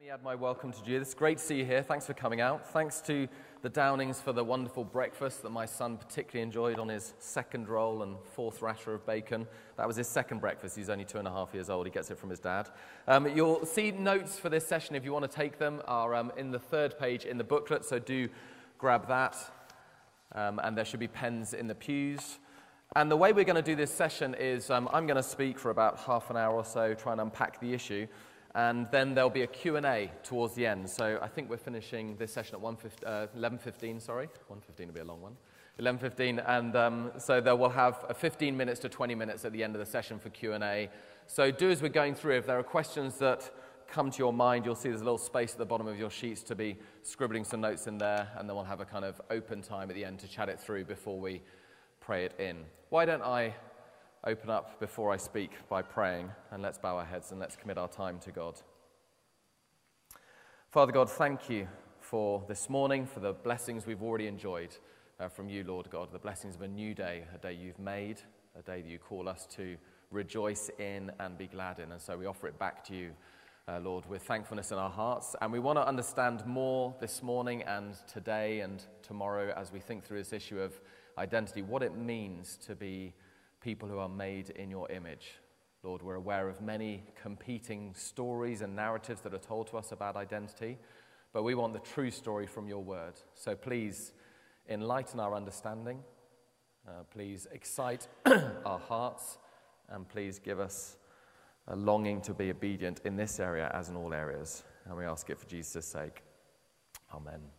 Let me add my welcome to you. It's great to see you here. Thanks for coming out. Thanks to the Downings for the wonderful breakfast that my son particularly enjoyed on his second roll and fourth rasher of bacon. That was his second breakfast. He's only two and a half years old. He gets it from his dad. Um, you'll see notes for this session if you want to take them are um, in the third page in the booklet, so do grab that. Um, and there should be pens in the pews. And the way we're going to do this session is um, I'm going to speak for about half an hour or so, try and unpack the issue and then there'll be a Q&A towards the end. So I think we're finishing this session at 11.15, uh, sorry. 1.15 will be a long one. 11.15, and um, so there will have 15 minutes to 20 minutes at the end of the session for Q&A. So do as we're going through. If there are questions that come to your mind, you'll see there's a little space at the bottom of your sheets to be scribbling some notes in there, and then we'll have a kind of open time at the end to chat it through before we pray it in. Why don't I open up before I speak by praying, and let's bow our heads and let's commit our time to God. Father God, thank you for this morning, for the blessings we've already enjoyed uh, from you, Lord God, the blessings of a new day, a day you've made, a day that you call us to rejoice in and be glad in. And so we offer it back to you, uh, Lord, with thankfulness in our hearts. And we want to understand more this morning and today and tomorrow as we think through this issue of identity, what it means to be people who are made in your image. Lord, we're aware of many competing stories and narratives that are told to us about identity, but we want the true story from your word. So please enlighten our understanding. Uh, please excite our hearts, and please give us a longing to be obedient in this area as in all areas. And we ask it for Jesus' sake. Amen.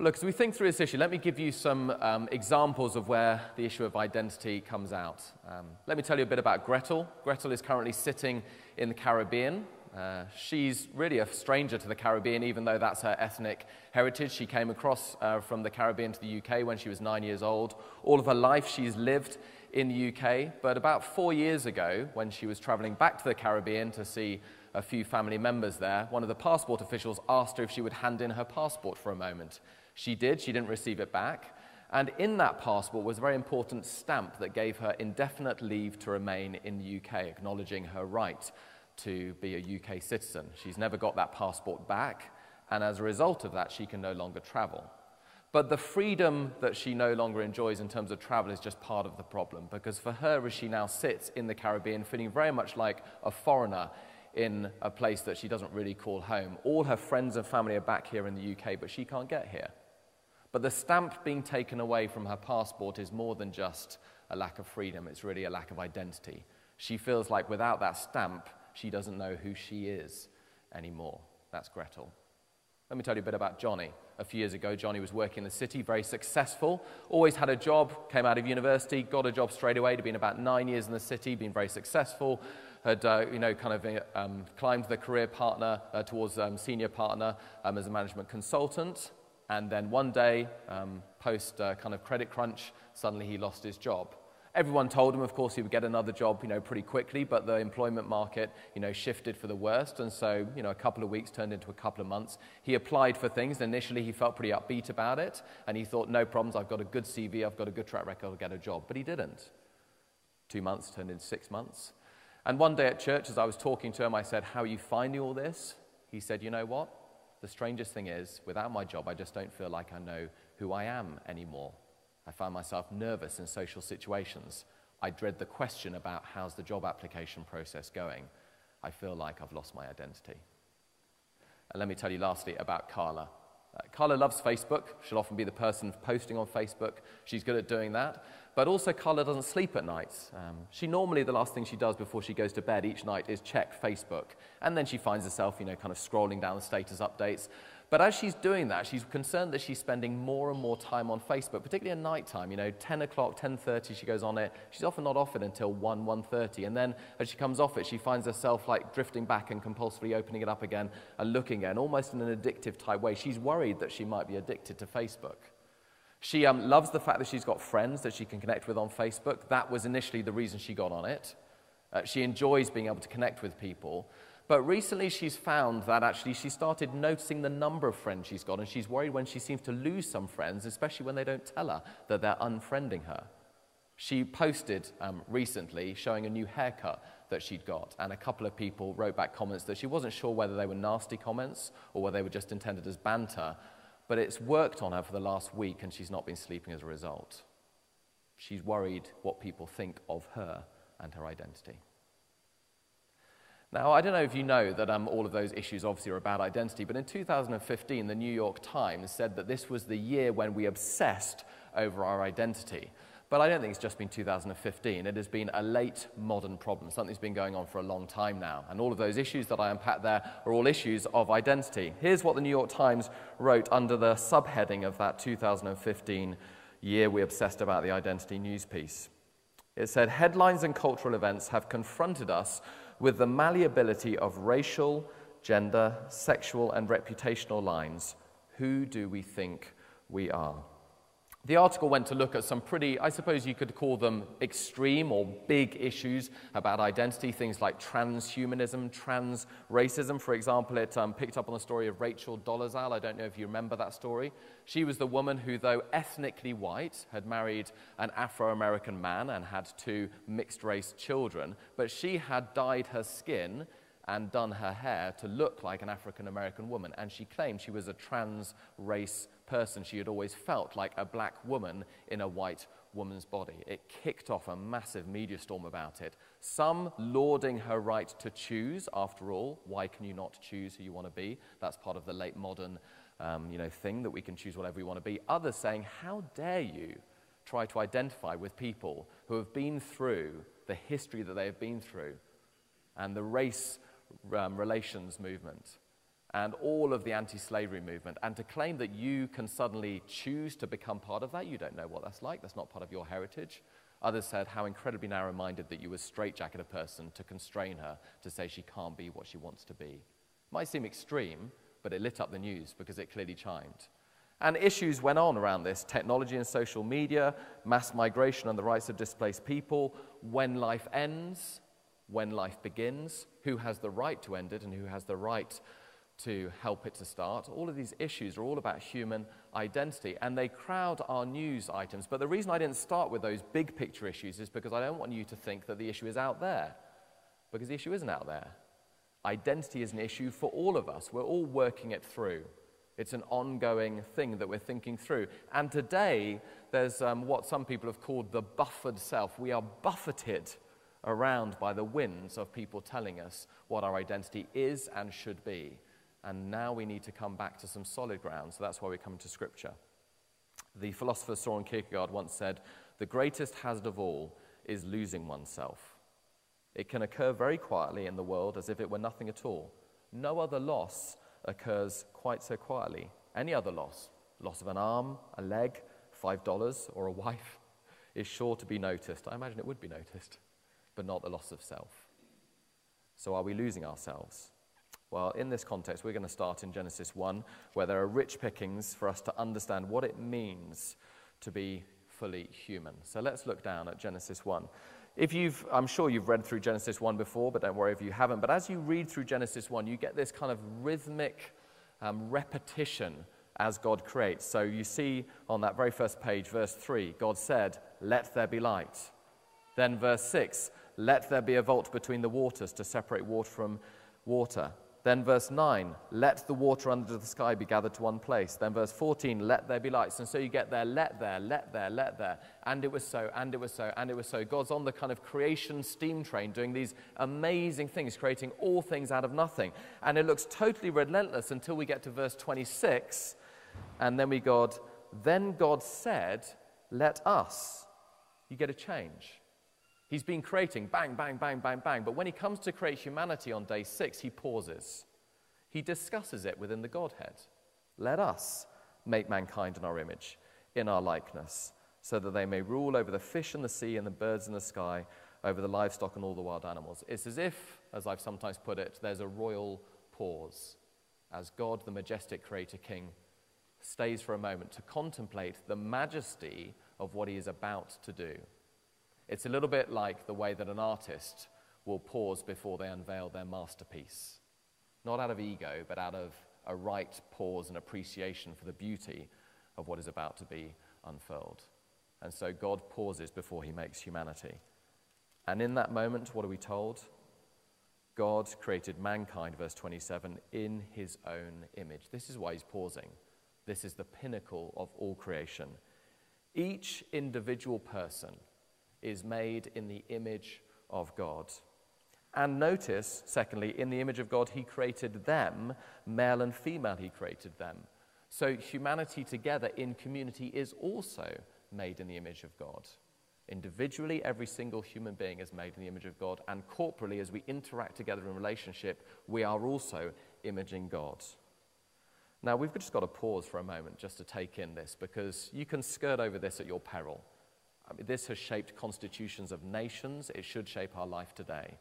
Look, as we think through this issue, let me give you some um, examples of where the issue of identity comes out. Um, let me tell you a bit about Gretel. Gretel is currently sitting in the Caribbean. Uh, she's really a stranger to the Caribbean, even though that's her ethnic heritage. She came across uh, from the Caribbean to the UK when she was nine years old. All of her life, she's lived in the UK. But about four years ago, when she was traveling back to the Caribbean to see a few family members there, one of the passport officials asked her if she would hand in her passport for a moment. She did, she didn't receive it back. And in that passport was a very important stamp that gave her indefinite leave to remain in the UK, acknowledging her right to be a UK citizen. She's never got that passport back, and as a result of that, she can no longer travel. But the freedom that she no longer enjoys in terms of travel is just part of the problem, because for her, as she now sits in the Caribbean, feeling very much like a foreigner in a place that she doesn't really call home, all her friends and family are back here in the UK, but she can't get here. But the stamp being taken away from her passport is more than just a lack of freedom, it's really a lack of identity. She feels like without that stamp, she doesn't know who she is anymore. That's Gretel. Let me tell you a bit about Johnny. A few years ago, Johnny was working in the city, very successful, always had a job, came out of university, got a job straight away, had been about nine years in the city, been very successful, had, uh, you know, kind of um, climbed the career partner uh, towards um, senior partner um, as a management consultant. And then one day, um, post uh, kind of credit crunch, suddenly he lost his job. Everyone told him, of course, he would get another job, you know, pretty quickly, but the employment market, you know, shifted for the worst. And so, you know, a couple of weeks turned into a couple of months. He applied for things. Initially, he felt pretty upbeat about it. And he thought, no problems, I've got a good CV, I've got a good track record, I'll get a job. But he didn't. Two months turned into six months. And one day at church, as I was talking to him, I said, How are you finding all this? He said, You know what? The strangest thing is, without my job, I just don't feel like I know who I am anymore. I find myself nervous in social situations. I dread the question about how's the job application process going. I feel like I've lost my identity. And let me tell you lastly about Carla. Uh, Carla loves Facebook. She'll often be the person posting on Facebook. She's good at doing that. But also, Carla doesn't sleep at night. Um, she normally, the last thing she does before she goes to bed each night is check Facebook. And then she finds herself, you know, kind of scrolling down the status updates. But as she's doing that, she's concerned that she's spending more and more time on Facebook, particularly at night time. You know, 10 o'clock, 10.30, she goes on it. She's often not off it until 1, 1.30. And then as she comes off it, she finds herself like drifting back and compulsively opening it up again and looking again, almost in an addictive type way. She's worried that she might be addicted to Facebook. She um, loves the fact that she's got friends that she can connect with on Facebook. That was initially the reason she got on it. Uh, she enjoys being able to connect with people. But recently she's found that actually she started noticing the number of friends she's got, and she's worried when she seems to lose some friends, especially when they don't tell her that they're unfriending her. She posted um, recently showing a new haircut that she'd got. And a couple of people wrote back comments that she wasn't sure whether they were nasty comments or whether they were just intended as banter. But it's worked on her for the last week and she's not been sleeping as a result. She's worried what people think of her and her identity. Now, I don't know if you know that um, all of those issues obviously are about identity, but in 2015, the New York Times said that this was the year when we obsessed over our identity. But I don't think it's just been 2015. It has been a late modern problem, something that's been going on for a long time now. And all of those issues that I unpack there are all issues of identity. Here's what the New York Times wrote under the subheading of that 2015 year we obsessed about the identity news piece. It said, Headlines and cultural events have confronted us with the malleability of racial, gender, sexual, and reputational lines. Who do we think we are? The article went to look at some pretty, I suppose you could call them extreme or big issues about identity, things like transhumanism, trans racism. For example, it um, picked up on the story of Rachel Dolezal. I don't know if you remember that story. She was the woman who, though ethnically white, had married an Afro American man and had two mixed race children, but she had dyed her skin and done her hair to look like an African American woman. And she claimed she was a trans race person. She had always felt like a black woman in a white woman's body. It kicked off a massive media storm about it. Some lauding her right to choose. After all, why can you not choose who you want to be? That's part of the late modern um, you know, thing that we can choose whatever we want to be. Others saying, how dare you try to identify with people who have been through the history that they have been through and the race um, relations movement and all of the anti slavery movement, and to claim that you can suddenly choose to become part of that, you don't know what that's like. That's not part of your heritage. Others said how incredibly narrow minded that you were straitjacket a person to constrain her to say she can't be what she wants to be. Might seem extreme, but it lit up the news because it clearly chimed. And issues went on around this technology and social media, mass migration and the rights of displaced people, when life ends, when life begins, who has the right to end it and who has the right to help it to start. All of these issues are all about human identity, and they crowd our news items. But the reason I didn't start with those big picture issues is because I don't want you to think that the issue is out there, because the issue isn't out there. Identity is an issue for all of us. We're all working it through. It's an ongoing thing that we're thinking through. And today, there's um, what some people have called the buffered self. We are buffeted around by the winds of people telling us what our identity is and should be and now we need to come back to some solid ground. So that's why we come to Scripture. The philosopher Soren Kierkegaard once said, The greatest hazard of all is losing oneself. It can occur very quietly in the world as if it were nothing at all. No other loss occurs quite so quietly. Any other loss, loss of an arm, a leg, $5, or a wife, is sure to be noticed. I imagine it would be noticed, but not the loss of self. So are we losing ourselves? Well, in this context, we're going to start in Genesis 1, where there are rich pickings for us to understand what it means to be fully human. So let's look down at Genesis 1. If you've, I'm sure you've read through Genesis 1 before, but don't worry if you haven't. But as you read through Genesis 1, you get this kind of rhythmic um, repetition as God creates. So you see on that very first page, verse 3, God said, Let there be light. Then verse 6, Let there be a vault between the waters to separate water from water. Then, verse 9, let the water under the sky be gathered to one place. Then, verse 14, let there be lights. And so you get there, let there, let there, let there. And it was so, and it was so, and it was so. God's on the kind of creation steam train doing these amazing things, creating all things out of nothing. And it looks totally relentless until we get to verse 26. And then we God, then God said, let us. You get a change. He's been creating bang, bang, bang, bang, bang. But when he comes to create humanity on day six, he pauses. He discusses it within the Godhead. Let us make mankind in our image, in our likeness, so that they may rule over the fish in the sea and the birds in the sky, over the livestock and all the wild animals. It's as if, as I've sometimes put it, there's a royal pause as God, the majestic creator king, stays for a moment to contemplate the majesty of what he is about to do. It's a little bit like the way that an artist will pause before they unveil their masterpiece. Not out of ego, but out of a right pause and appreciation for the beauty of what is about to be unfurled. And so God pauses before he makes humanity. And in that moment, what are we told? God created mankind, verse 27, in his own image. This is why he's pausing. This is the pinnacle of all creation. Each individual person is made in the image of God. And notice, secondly, in the image of God, he created them, male and female, he created them. So humanity together in community is also made in the image of God. Individually, every single human being is made in the image of God, and corporally, as we interact together in relationship, we are also imaging God. Now, we've just got to pause for a moment just to take in this because you can skirt over this at your peril. I mean, this has shaped constitutions of nations, it should shape our life today.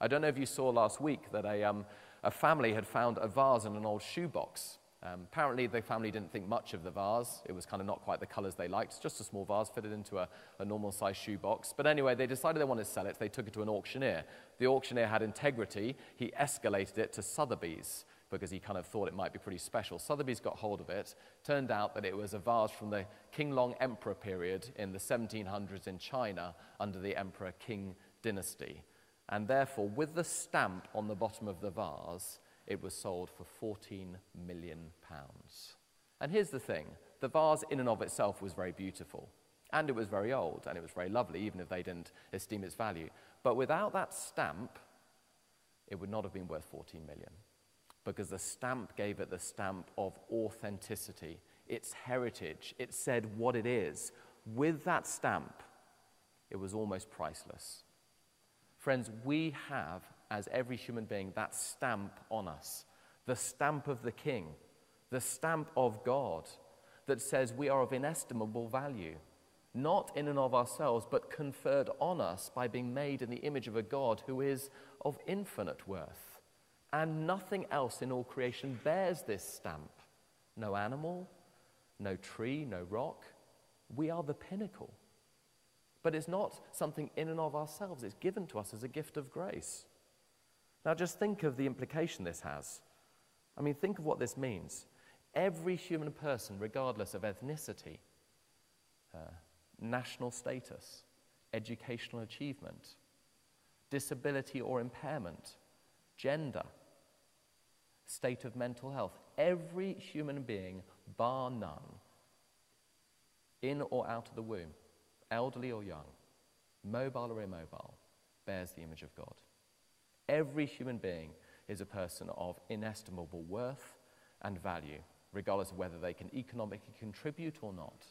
I don't know if you saw last week that a, um, a family had found a vase in an old shoebox um, apparently, the family didn't think much of the vase. It was kind of not quite the colors they liked. Just a small vase fitted into a, a normal size shoebox. But anyway, they decided they wanted to sell it. They took it to an auctioneer. The auctioneer had integrity. He escalated it to Sotheby's because he kind of thought it might be pretty special. Sotheby's got hold of it. Turned out that it was a vase from the Qianlong Emperor period in the 1700s in China under the Emperor Qing dynasty. And therefore, with the stamp on the bottom of the vase, it was sold for 14 million pounds. And here's the thing the vase, in and of itself, was very beautiful. And it was very old, and it was very lovely, even if they didn't esteem its value. But without that stamp, it would not have been worth 14 million. Because the stamp gave it the stamp of authenticity, its heritage. It said what it is. With that stamp, it was almost priceless. Friends, we have as every human being, that stamp on us the stamp of the King, the stamp of God that says we are of inestimable value, not in and of ourselves, but conferred on us by being made in the image of a God who is of infinite worth. And nothing else in all creation bears this stamp. No animal, no tree, no rock. We are the pinnacle. But it's not something in and of ourselves, it's given to us as a gift of grace. Now, just think of the implication this has. I mean, think of what this means. Every human person, regardless of ethnicity, uh, national status, educational achievement, disability or impairment, gender, state of mental health, every human being, bar none, in or out of the womb, elderly or young, mobile or immobile, bears the image of God. Every human being is a person of inestimable worth and value, regardless of whether they can economically contribute or not.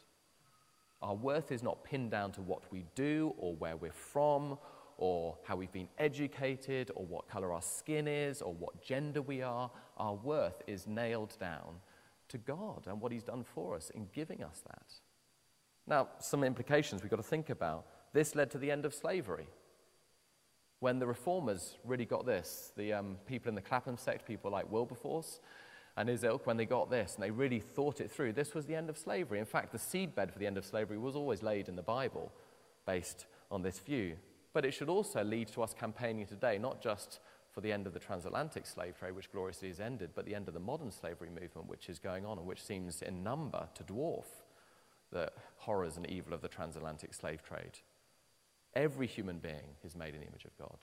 Our worth is not pinned down to what we do or where we're from or how we've been educated or what color our skin is or what gender we are. Our worth is nailed down to God and what He's done for us in giving us that. Now, some implications we've got to think about. This led to the end of slavery when the reformers really got this, the um, people in the Clapham sect, people like Wilberforce and his ilk, when they got this and they really thought it through, this was the end of slavery. In fact, the seedbed for the end of slavery was always laid in the Bible based on this view. But it should also lead to us campaigning today, not just for the end of the transatlantic slave trade, which gloriously has ended, but the end of the modern slavery movement, which is going on and which seems in number to dwarf the horrors and evil of the transatlantic slave trade. Every human being is made in the image of God.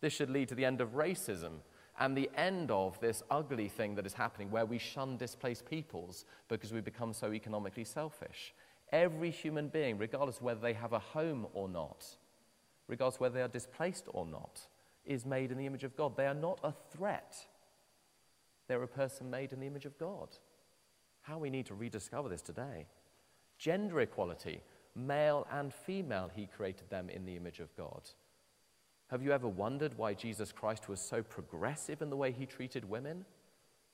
This should lead to the end of racism and the end of this ugly thing that is happening where we shun displaced peoples because we become so economically selfish. Every human being, regardless of whether they have a home or not, regardless of whether they are displaced or not, is made in the image of God. They are not a threat, they're a person made in the image of God. How we need to rediscover this today. Gender equality male and female, he created them in the image of God. Have you ever wondered why Jesus Christ was so progressive in the way he treated women,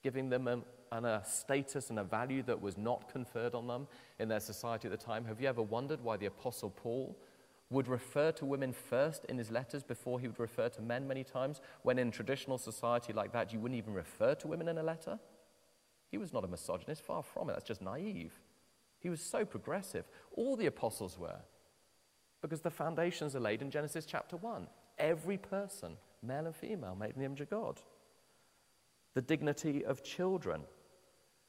giving them a, a status and a value that was not conferred on them in their society at the time? Have you ever wondered why the Apostle Paul would refer to women first in his letters before he would refer to men many times, when in traditional society like that, you wouldn't even refer to women in a letter? He was not a misogynist, far from it. That's just naive. He was so progressive. All the apostles were, because the foundations are laid in Genesis chapter 1. Every person, male and female, made in the image of God. The dignity of children.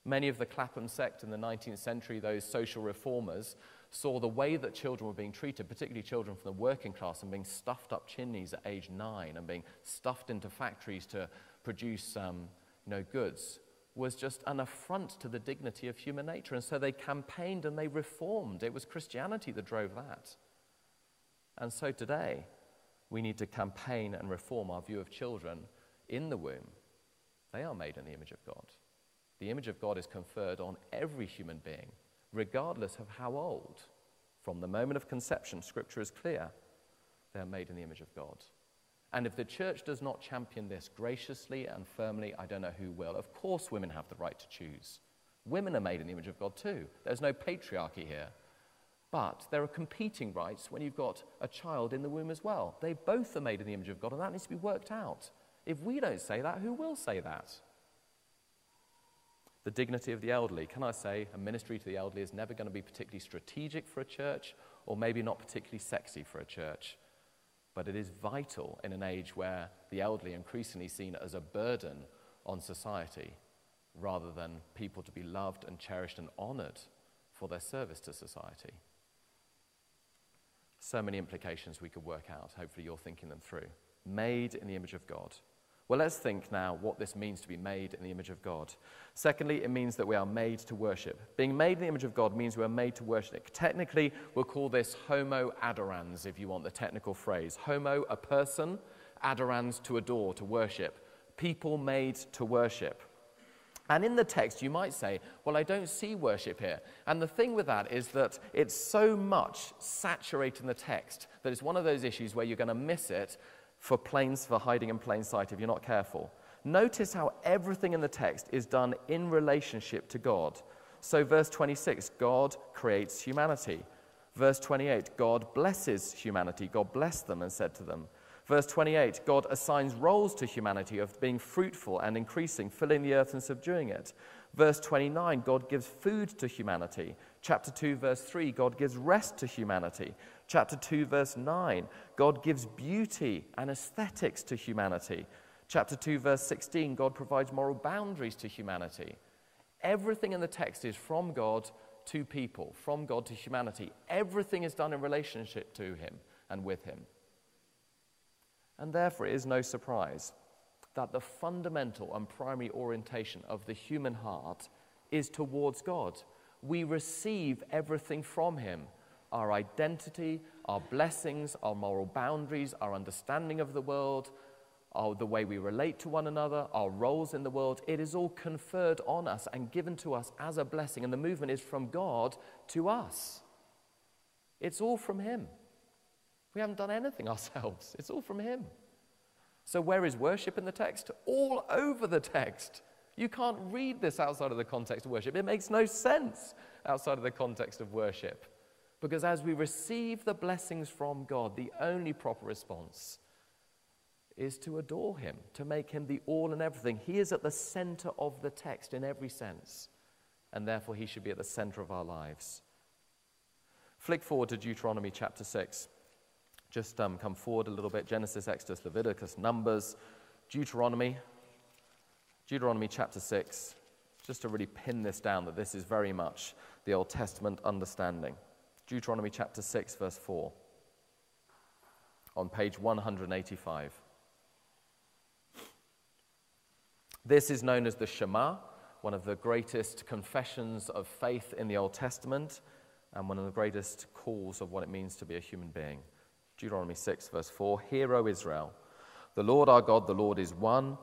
Many of the Clapham sect in the 19th century, those social reformers, saw the way that children were being treated, particularly children from the working class, and being stuffed up chimneys at age nine and being stuffed into factories to produce um, you know, goods, was just an affront to the dignity of human nature. And so they campaigned and they reformed. It was Christianity that drove that. And so today, we need to campaign and reform our view of children in the womb. They are made in the image of God. The image of God is conferred on every human being, regardless of how old. From the moment of conception, Scripture is clear. They are made in the image of God. And if the church does not champion this graciously and firmly, I don't know who will. Of course, women have the right to choose. Women are made in the image of God too. There's no patriarchy here. But there are competing rights when you've got a child in the womb as well. They both are made in the image of God, and that needs to be worked out. If we don't say that, who will say that? The dignity of the elderly. Can I say a ministry to the elderly is never going to be particularly strategic for a church, or maybe not particularly sexy for a church? but it is vital in an age where the elderly are increasingly seen as a burden on society rather than people to be loved and cherished and honored for their service to society. So many implications we could work out. Hopefully, you're thinking them through. Made in the image of God. Well, let's think now what this means to be made in the image of God. Secondly, it means that we are made to worship. Being made in the image of God means we are made to worship. Technically, we'll call this homo adorans, if you want the technical phrase. Homo, a person, adorans, to adore, to worship. People made to worship. And in the text, you might say, Well, I don't see worship here. And the thing with that is that it's so much saturating the text that it's one of those issues where you're going to miss it for planes for hiding in plain sight if you're not careful. Notice how everything in the text is done in relationship to God. So, verse 26, God creates humanity. Verse 28, God blesses humanity. God blessed them and said to them. Verse 28, God assigns roles to humanity of being fruitful and increasing, filling the earth and subduing it. Verse 29, God gives food to humanity. Chapter 2, verse 3, God gives rest to humanity. Chapter 2, verse 9, God gives beauty and aesthetics to humanity. Chapter 2, verse 16, God provides moral boundaries to humanity. Everything in the text is from God to people, from God to humanity. Everything is done in relationship to Him and with Him. And therefore, it is no surprise that the fundamental and primary orientation of the human heart is towards God. We receive everything from Him our identity, our blessings, our moral boundaries, our understanding of the world, our, the way we relate to one another, our roles in the world. It is all conferred on us and given to us as a blessing. And the movement is from God to us. It's all from Him. We haven't done anything ourselves, it's all from Him. So, where is worship in the text? All over the text. You can't read this outside of the context of worship. It makes no sense outside of the context of worship. Because as we receive the blessings from God, the only proper response is to adore Him, to make Him the all and everything. He is at the center of the text in every sense, and therefore He should be at the center of our lives. Flick forward to Deuteronomy chapter 6. Just um, come forward a little bit Genesis, Exodus, Leviticus, Numbers, Deuteronomy. Deuteronomy chapter 6, just to really pin this down that this is very much the Old Testament understanding. Deuteronomy chapter 6, verse 4, on page 185. This is known as the Shema, one of the greatest confessions of faith in the Old Testament, and one of the greatest calls of what it means to be a human being. Deuteronomy 6, verse 4 Hear, O Israel, the Lord our God, the Lord is one.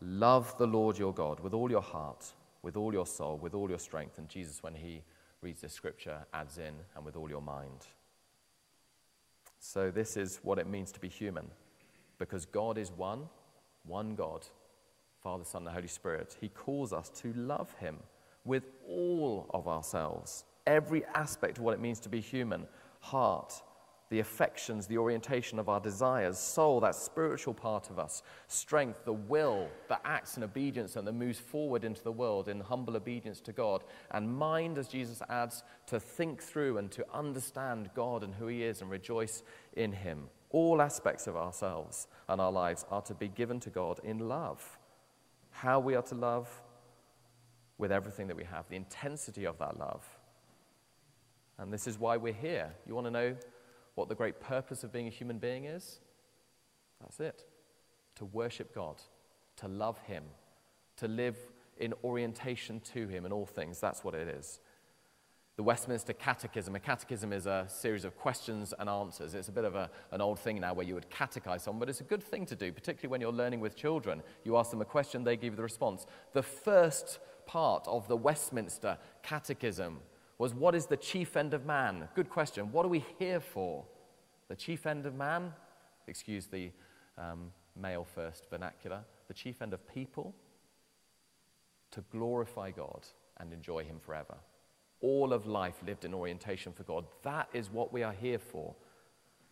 Love the Lord your God with all your heart, with all your soul, with all your strength. And Jesus, when he reads this scripture, adds in, and with all your mind. So, this is what it means to be human. Because God is one, one God, Father, Son, and Holy Spirit. He calls us to love Him with all of ourselves, every aspect of what it means to be human heart, the affections, the orientation of our desires, soul, that spiritual part of us, strength, the will that acts in obedience and that moves forward into the world in humble obedience to God, and mind, as Jesus adds, to think through and to understand God and who He is and rejoice in Him. All aspects of ourselves and our lives are to be given to God in love. How we are to love, with everything that we have, the intensity of that love. And this is why we're here. You want to know what the great purpose of being a human being is? That's it to worship God, to love Him, to live in orientation to Him in all things. That's what it is the Westminster Catechism. A catechism is a series of questions and answers. It's a bit of a, an old thing now where you would catechize someone, but it's a good thing to do, particularly when you're learning with children. You ask them a question, they give you the response. The first part of the Westminster Catechism was What is the chief end of man? Good question. What are we here for? The chief end of man, excuse the um, male first vernacular, the chief end of people, to glorify God and enjoy Him forever all of life lived in orientation for God. That is what we are here for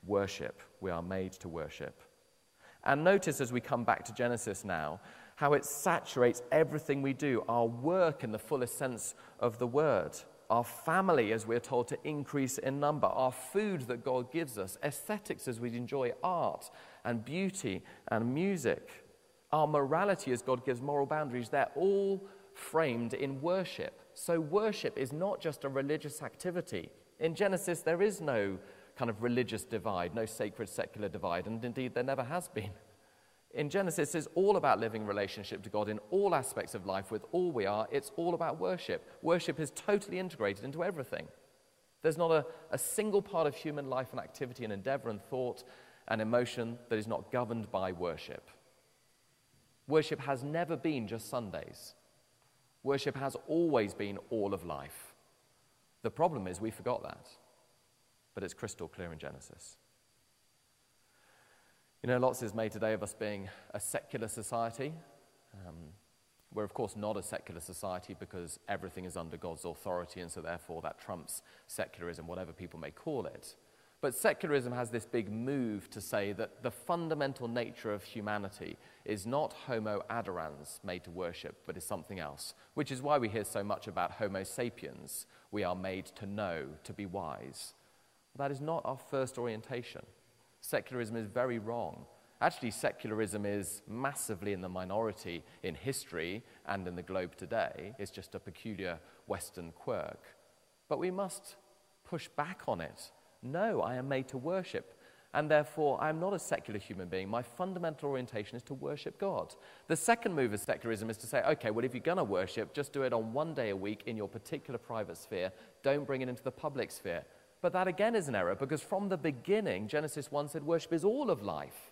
worship. We are made to worship. And notice as we come back to Genesis now, how it saturates everything we do our work in the fullest sense of the word, our family as we're told to increase in number, our food that God gives us, aesthetics as we enjoy art and beauty and music, our morality as God gives moral boundaries. They're all framed in worship. So, worship is not just a religious activity. In Genesis, there is no kind of religious divide, no sacred secular divide, and indeed, there never has been. In Genesis, it's all about living relationship to God in all aspects of life with all we are. It's all about worship. Worship is totally integrated into everything. There's not a, a single part of human life and activity and endeavor and thought and emotion that is not governed by worship. Worship has never been just Sundays. Worship has always been all of life. The problem is we forgot that, but it's crystal clear in Genesis. You know, lots is made today of us being a secular society. Um, we're, of course, not a secular society because everything is under God's authority, and so therefore that trumps secularism, whatever people may call it. But secularism has this big move to say that the fundamental nature of humanity is not Homo adorans, made to worship, but is something else, which is why we hear so much about Homo sapiens. We are made to know, to be wise. That is not our first orientation. Secularism is very wrong. Actually, secularism is massively in the minority in history and in the globe today. It's just a peculiar Western quirk. But we must push back on it no, I am made to worship. And therefore, I am not a secular human being. My fundamental orientation is to worship God. The second move of secularism is to say, okay, well, if you're going to worship, just do it on one day a week in your particular private sphere. Don't bring it into the public sphere. But that again is an error because from the beginning, Genesis 1 said worship is all of life.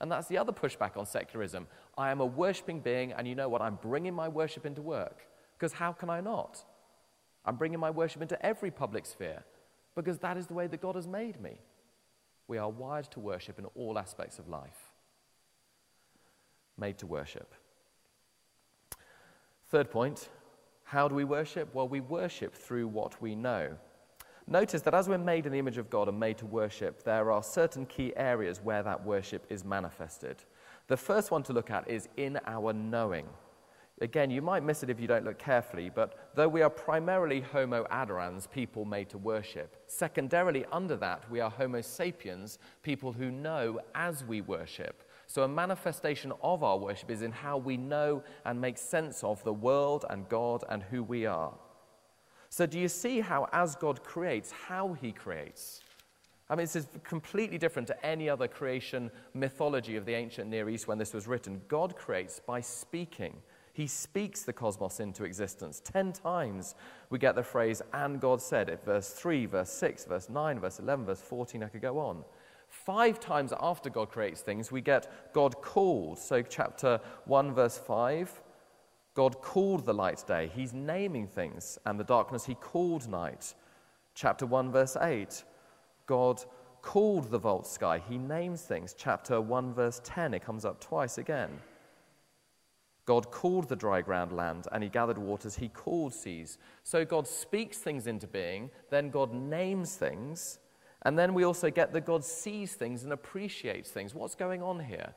And that's the other pushback on secularism. I am a worshiping being, and you know what? I'm bringing my worship into work. Because how can I not? I'm bringing my worship into every public sphere because that is the way that God has made me. We are wired to worship in all aspects of life. Made to worship. Third point how do we worship? Well, we worship through what we know. Notice that as we're made in the image of God and made to worship, there are certain key areas where that worship is manifested. The first one to look at is in our knowing. Again, you might miss it if you don't look carefully, but though we are primarily Homo adorans, people made to worship, secondarily under that, we are Homo sapiens, people who know as we worship. So, a manifestation of our worship is in how we know and make sense of the world and God and who we are. So, do you see how, as God creates, how He creates? I mean, this is completely different to any other creation mythology of the ancient Near East when this was written. God creates by speaking. He speaks the cosmos into existence. Ten times we get the phrase, and God said it. Verse 3, verse 6, verse 9, verse 11, verse 14, I could go on. Five times after God creates things, we get God called. So, chapter 1, verse 5, God called the light day. He's naming things. And the darkness he called night. Chapter 1, verse 8, God called the vault sky. He names things. Chapter 1, verse 10, it comes up twice again. God called the dry ground land, and he gathered waters, he called seas. So God speaks things into being, then God names things, and then we also get that God sees things and appreciates things. What's going on here?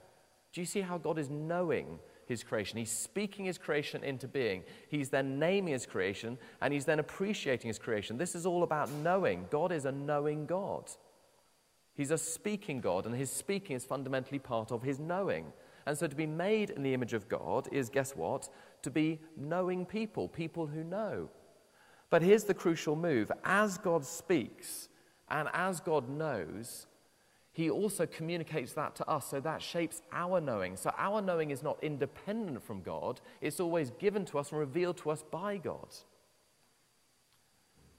Do you see how God is knowing his creation? He's speaking his creation into being. He's then naming his creation, and he's then appreciating his creation. This is all about knowing. God is a knowing God. He's a speaking God, and his speaking is fundamentally part of his knowing. And so to be made in the image of God is, guess what? To be knowing people, people who know. But here's the crucial move as God speaks and as God knows, he also communicates that to us, so that shapes our knowing. So our knowing is not independent from God, it's always given to us and revealed to us by God.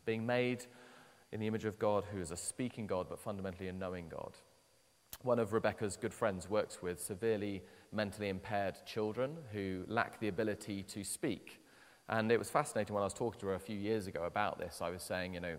Being made in the image of God, who is a speaking God, but fundamentally a knowing God. One of Rebecca's good friends works with severely mentally impaired children who lack the ability to speak. And it was fascinating when I was talking to her a few years ago about this. I was saying, you know,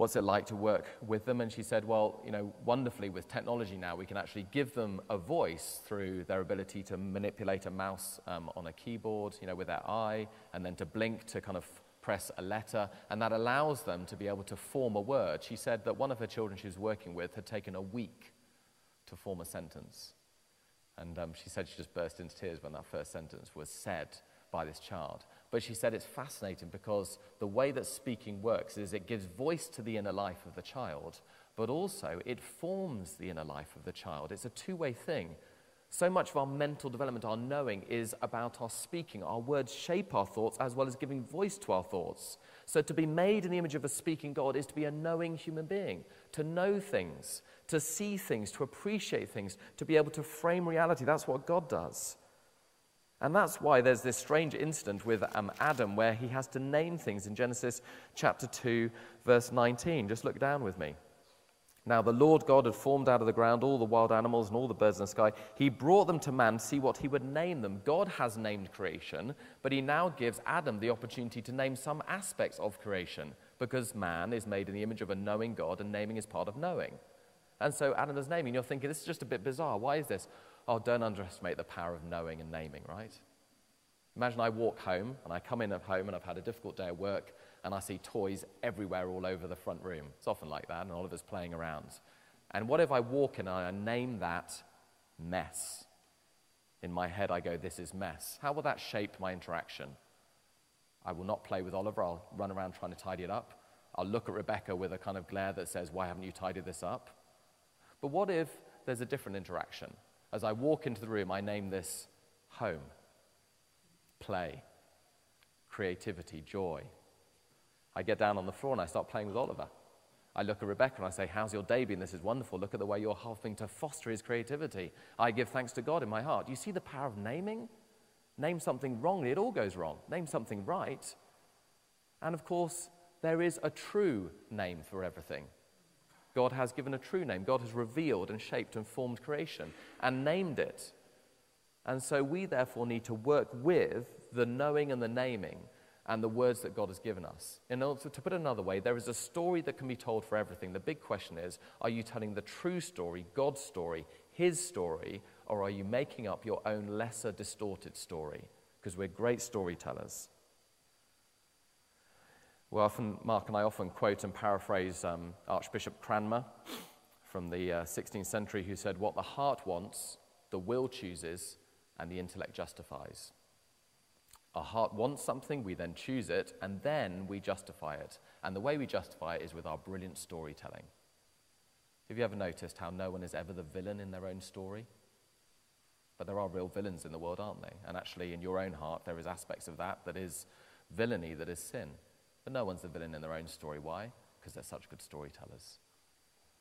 what's it like to work with them? And she said, well, you know, wonderfully with technology now, we can actually give them a voice through their ability to manipulate a mouse um, on a keyboard, you know, with their eye, and then to blink to kind of press a letter, and that allows them to be able to form a word. She said that one of her children she was working with had taken a week to form a sentence. And um, she said she just burst into tears when that first sentence was said by this child. But she said it's fascinating because the way that speaking works is it gives voice to the inner life of the child, but also it forms the inner life of the child. It's a two way thing. So much of our mental development, our knowing, is about our speaking. Our words shape our thoughts as well as giving voice to our thoughts. So, to be made in the image of a speaking God is to be a knowing human being, to know things, to see things, to appreciate things, to be able to frame reality. That's what God does. And that's why there's this strange incident with um, Adam where he has to name things in Genesis chapter 2, verse 19. Just look down with me. Now, the Lord God had formed out of the ground all the wild animals and all the birds in the sky. He brought them to man to see what he would name them. God has named creation, but he now gives Adam the opportunity to name some aspects of creation because man is made in the image of a knowing God and naming is part of knowing. And so Adam is naming. You're thinking, this is just a bit bizarre. Why is this? Oh, don't underestimate the power of knowing and naming, right? Imagine I walk home and I come in at home and I've had a difficult day at work and I see toys everywhere all over the front room. It's often like that, and Oliver's playing around. And what if I walk in and I name that mess? In my head, I go, This is mess. How will that shape my interaction? I will not play with Oliver. I'll run around trying to tidy it up. I'll look at Rebecca with a kind of glare that says, Why haven't you tidied this up? But what if there's a different interaction? As I walk into the room, I name this home, play, creativity, joy. I get down on the floor and I start playing with Oliver. I look at Rebecca and I say, How's your day been? This is wonderful. Look at the way you're helping to foster his creativity. I give thanks to God in my heart. You see the power of naming? Name something wrongly, it all goes wrong. Name something right. And of course, there is a true name for everything. God has given a true name. God has revealed and shaped and formed creation and named it. And so we therefore need to work with the knowing and the naming and the words that God has given us. In order to put it another way, there is a story that can be told for everything. The big question is are you telling the true story, God's story, His story, or are you making up your own lesser, distorted story? Because we're great storytellers. Well, often, Mark and I often quote and paraphrase um, Archbishop Cranmer from the uh, 16th century, who said, What the heart wants, the will chooses, and the intellect justifies. Our heart wants something, we then choose it, and then we justify it. And the way we justify it is with our brilliant storytelling. Have you ever noticed how no one is ever the villain in their own story? But there are real villains in the world, aren't they? And actually, in your own heart, there is aspects of that that is villainy, that is sin. But no one's the villain in their own story. Why? Because they're such good storytellers.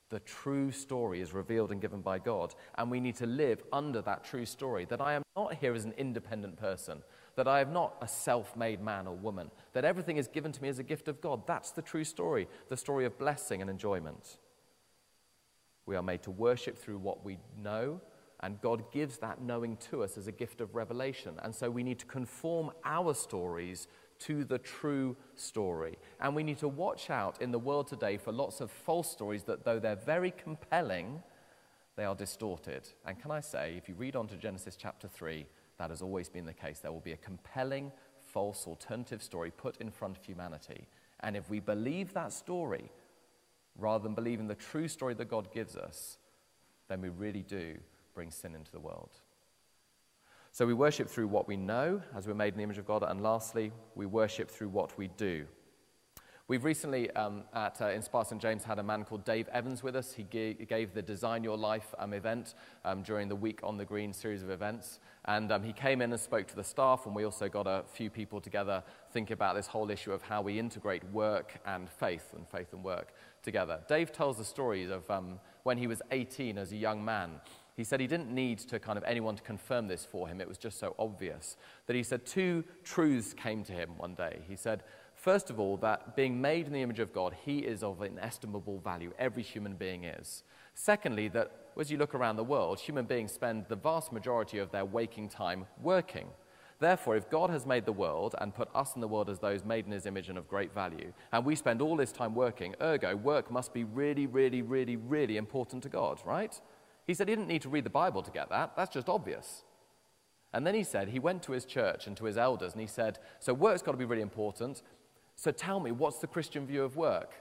The true story is revealed and given by God, and we need to live under that true story that I am not here as an independent person, that I am not a self made man or woman, that everything is given to me as a gift of God. That's the true story, the story of blessing and enjoyment. We are made to worship through what we know, and God gives that knowing to us as a gift of revelation. And so we need to conform our stories to the true story. And we need to watch out in the world today for lots of false stories that, though they're very compelling, they are distorted. And can I say, if you read on to Genesis chapter 3, that has always been the case. There will be a compelling, false, alternative story put in front of humanity. And if we believe that story, rather than believing the true story that God gives us, then we really do bring sin into the world. So we worship through what we know, as we're made in the image of God. And lastly, we worship through what we do. We've recently um, at uh, Inspire St. James had a man called Dave Evans with us. He gave, gave the Design Your Life um, event um, during the Week on the Green series of events. And um, he came in and spoke to the staff, and we also got a few people together thinking about this whole issue of how we integrate work and faith, and faith and work together. Dave tells the stories of um, when he was 18 as a young man. He said he didn't need to kind of anyone to confirm this for him. It was just so obvious that he said two truths came to him one day. He said, First of all, that being made in the image of God, he is of inestimable value. Every human being is. Secondly, that as you look around the world, human beings spend the vast majority of their waking time working. Therefore, if God has made the world and put us in the world as those made in his image and of great value, and we spend all this time working, ergo, work must be really, really, really, really important to God, right? He said he didn't need to read the Bible to get that. That's just obvious. And then he said he went to his church and to his elders and he said, So work's got to be really important. So tell me, what's the Christian view of work?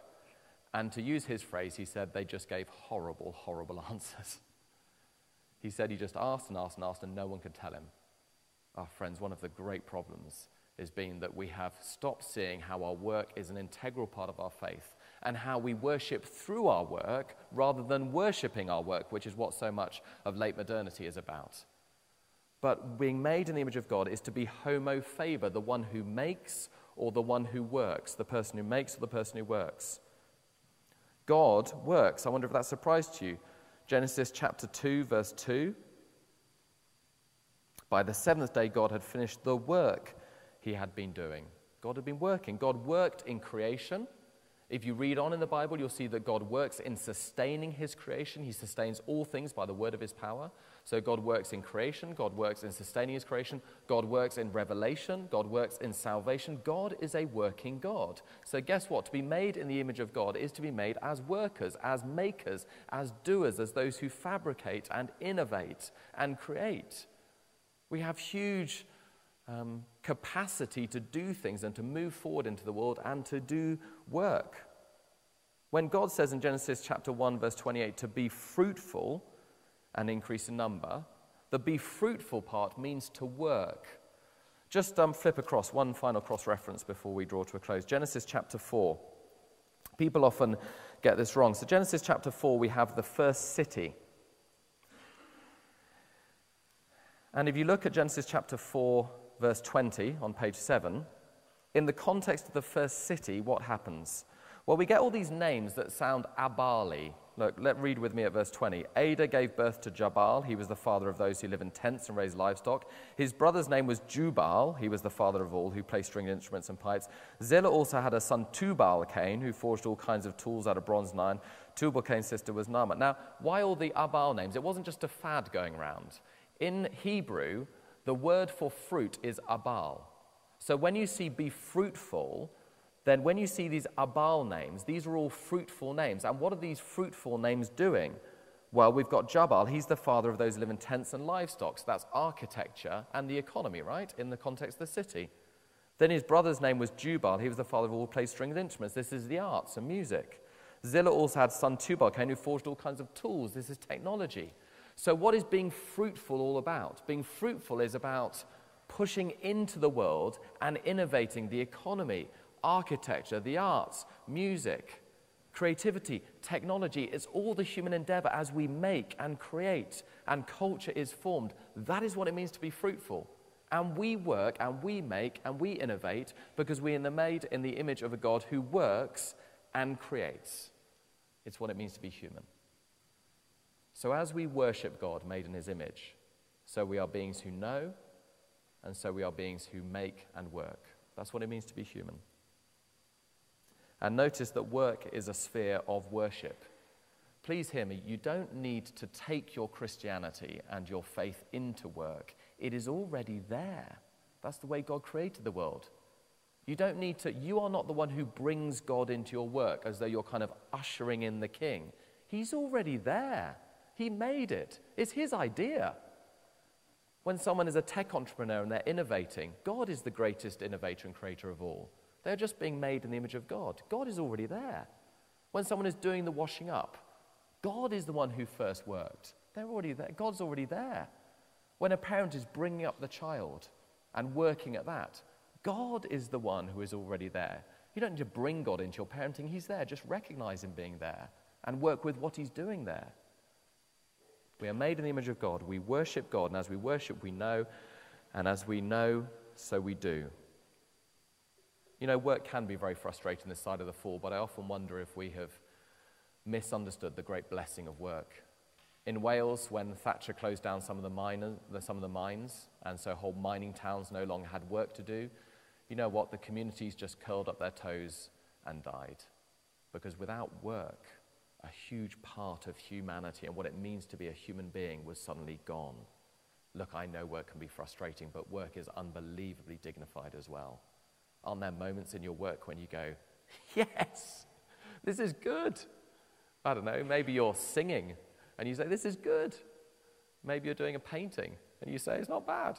And to use his phrase, he said they just gave horrible, horrible answers. He said he just asked and asked and asked, and no one could tell him. Our friends, one of the great problems is being that we have stopped seeing how our work is an integral part of our faith and how we worship through our work rather than worshipping our work, which is what so much of late modernity is about. But being made in the image of God is to be homo faber, the one who makes or the one who works, the person who makes or the person who works. God works. I wonder if that surprised you. Genesis chapter 2, verse 2. By the seventh day, God had finished the work he had been doing. God had been working. God worked in creation. If you read on in the Bible, you'll see that God works in sustaining his creation. He sustains all things by the word of his power. So God works in creation, God works in sustaining his creation, God works in revelation, God works in salvation. God is a working God. So guess what? To be made in the image of God is to be made as workers, as makers, as doers, as those who fabricate and innovate and create. We have huge um, capacity to do things and to move forward into the world and to do work. When God says in Genesis chapter 1, verse 28, to be fruitful, and increase in number. The be fruitful part means to work. Just um, flip across one final cross reference before we draw to a close. Genesis chapter 4. People often get this wrong. So, Genesis chapter 4, we have the first city. And if you look at Genesis chapter 4, verse 20 on page 7, in the context of the first city, what happens? Well, we get all these names that sound abali, Look, let read with me at verse 20. Adah gave birth to Jabal. He was the father of those who live in tents and raise livestock. His brother's name was Jubal. He was the father of all who play stringed instruments and pipes. Zillah also had a son, Tubal Cain, who forged all kinds of tools out of bronze and iron. Tubal Cain's sister was Naamah. Now, why all the Abal names? It wasn't just a fad going around. In Hebrew, the word for fruit is Abal. So when you see be fruitful, then when you see these Abal names, these are all fruitful names. And what are these fruitful names doing? Well, we've got Jabal. He's the father of those who live in tents and livestock. So that's architecture and the economy, right? In the context of the city. Then his brother's name was Jubal. He was the father of all who play stringed instruments. This is the arts and music. Zillah also had son Tubal Cain, who forged all kinds of tools. This is technology. So, what is being fruitful all about? Being fruitful is about pushing into the world and innovating the economy, architecture, the arts, music, creativity, technology. It's all the human endeavor as we make and create and culture is formed. That is what it means to be fruitful. And we work and we make and we innovate because we are made in the image of a God who works and creates. It's what it means to be human. So as we worship God made in his image, so we are beings who know, and so we are beings who make and work. That's what it means to be human. And notice that work is a sphere of worship. Please hear me, you don't need to take your Christianity and your faith into work. It is already there. That's the way God created the world. You don't need to, you are not the one who brings God into your work as though you're kind of ushering in the king. He's already there. He made it. It's his idea. When someone is a tech entrepreneur and they're innovating, God is the greatest innovator and creator of all. They're just being made in the image of God. God is already there. When someone is doing the washing up, God is the one who first worked. They're already there. God's already there. When a parent is bringing up the child and working at that, God is the one who is already there. You don't need to bring God into your parenting, He's there. Just recognize Him being there and work with what He's doing there. We are made in the image of God. We worship God, and as we worship, we know, and as we know, so we do. You know, work can be very frustrating this side of the fall, but I often wonder if we have misunderstood the great blessing of work. In Wales, when Thatcher closed down some of the, miner, some of the mines, and so whole mining towns no longer had work to do, you know what? The communities just curled up their toes and died. Because without work, a huge part of humanity and what it means to be a human being was suddenly gone. Look, I know work can be frustrating, but work is unbelievably dignified as well. Aren't there moments in your work when you go, Yes, this is good? I don't know, maybe you're singing and you say, This is good. Maybe you're doing a painting and you say, It's not bad.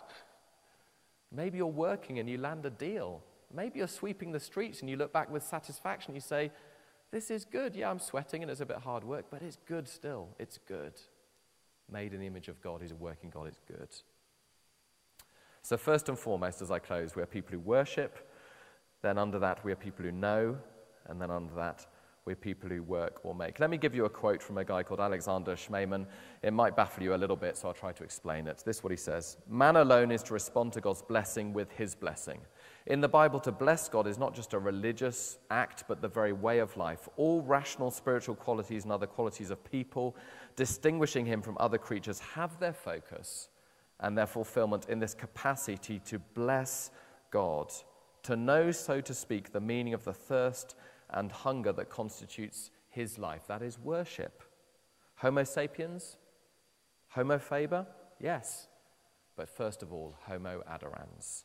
Maybe you're working and you land a deal. Maybe you're sweeping the streets and you look back with satisfaction. And you say, This is good. Yeah, I'm sweating and it's a bit hard work, but it's good still. It's good. Made in the image of God, who's a working God, it's good. So, first and foremost, as I close, we are people who worship. Then, under that, we are people who know. And then, under that, we're people who work or make. Let me give you a quote from a guy called Alexander Schmemann. It might baffle you a little bit, so I'll try to explain it. This is what he says Man alone is to respond to God's blessing with his blessing. In the Bible, to bless God is not just a religious act, but the very way of life. All rational spiritual qualities and other qualities of people, distinguishing him from other creatures, have their focus and their fulfillment in this capacity to bless God, to know, so to speak, the meaning of the thirst and hunger that constitutes his life. That is worship. Homo sapiens? Homo faber? Yes. But first of all, Homo adorans.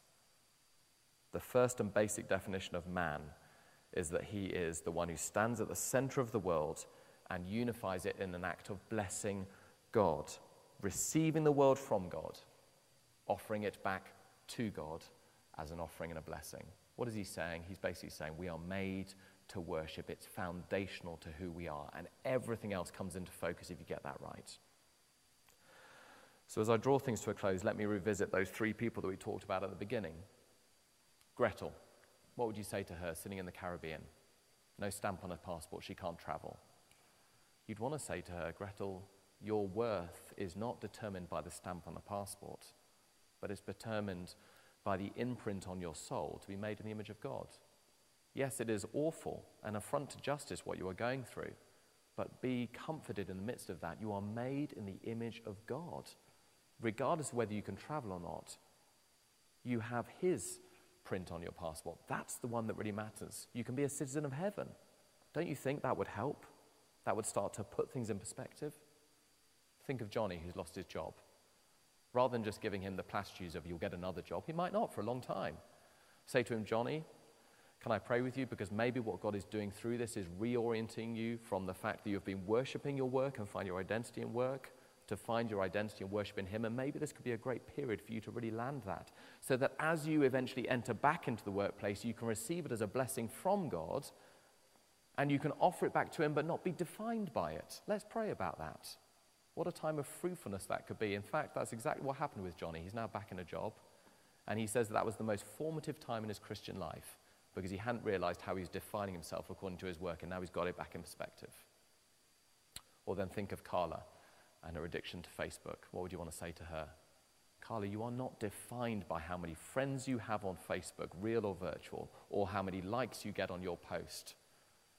The first and basic definition of man is that he is the one who stands at the center of the world and unifies it in an act of blessing God, receiving the world from God, offering it back to God as an offering and a blessing. What is he saying? He's basically saying we are made to worship. It's foundational to who we are, and everything else comes into focus if you get that right. So, as I draw things to a close, let me revisit those three people that we talked about at the beginning. Gretel, what would you say to her sitting in the Caribbean? No stamp on her passport, she can't travel. You'd want to say to her, Gretel, your worth is not determined by the stamp on the passport, but it's determined by the imprint on your soul to be made in the image of God. Yes, it is awful, an affront to justice what you are going through, but be comforted in the midst of that. You are made in the image of God. Regardless of whether you can travel or not, you have His print on your passport. That's the one that really matters. You can be a citizen of heaven. Don't you think that would help? That would start to put things in perspective? Think of Johnny who's lost his job. Rather than just giving him the platitudes of you'll get another job, he might not for a long time. Say to him, Johnny, can I pray with you? Because maybe what God is doing through this is reorienting you from the fact that you've been worshiping your work and find your identity in work to find your identity and worship in Him. And maybe this could be a great period for you to really land that. So that as you eventually enter back into the workplace, you can receive it as a blessing from God and you can offer it back to Him but not be defined by it. Let's pray about that. What a time of fruitfulness that could be. In fact, that's exactly what happened with Johnny. He's now back in a job. And he says that, that was the most formative time in his Christian life because he hadn't realized how he was defining himself according to his work, and now he's got it back in perspective. Or then think of Carla and her addiction to Facebook. What would you want to say to her? Carla, you are not defined by how many friends you have on Facebook, real or virtual, or how many likes you get on your post.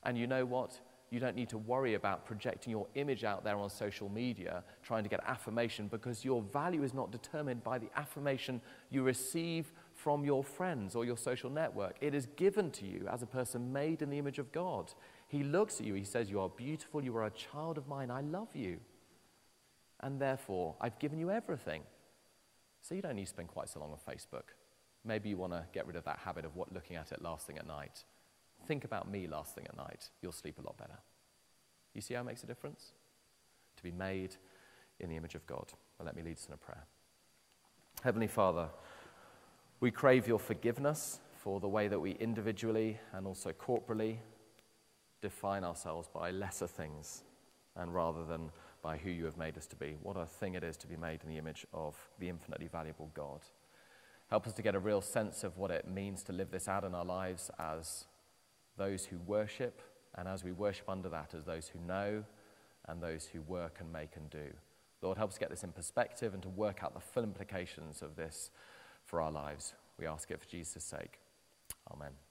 And you know what? You don't need to worry about projecting your image out there on social media, trying to get affirmation, because your value is not determined by the affirmation you receive from your friends or your social network. It is given to you as a person made in the image of God. He looks at you, he says, You are beautiful, you are a child of mine, I love you. And therefore, I've given you everything. So you don't need to spend quite so long on Facebook. Maybe you want to get rid of that habit of what, looking at it last thing at night. Think about me last thing at night. You'll sleep a lot better. You see how it makes a difference? To be made in the image of God. Well, let me lead us in a prayer. Heavenly Father, we crave your forgiveness for the way that we individually and also corporally define ourselves by lesser things and rather than by who you have made us to be. What a thing it is to be made in the image of the infinitely valuable God. Help us to get a real sense of what it means to live this out in our lives as those who worship, and as we worship under that, as those who know and those who work and make and do. Lord, help us get this in perspective and to work out the full implications of this for our lives. We ask it for Jesus' sake. Amen.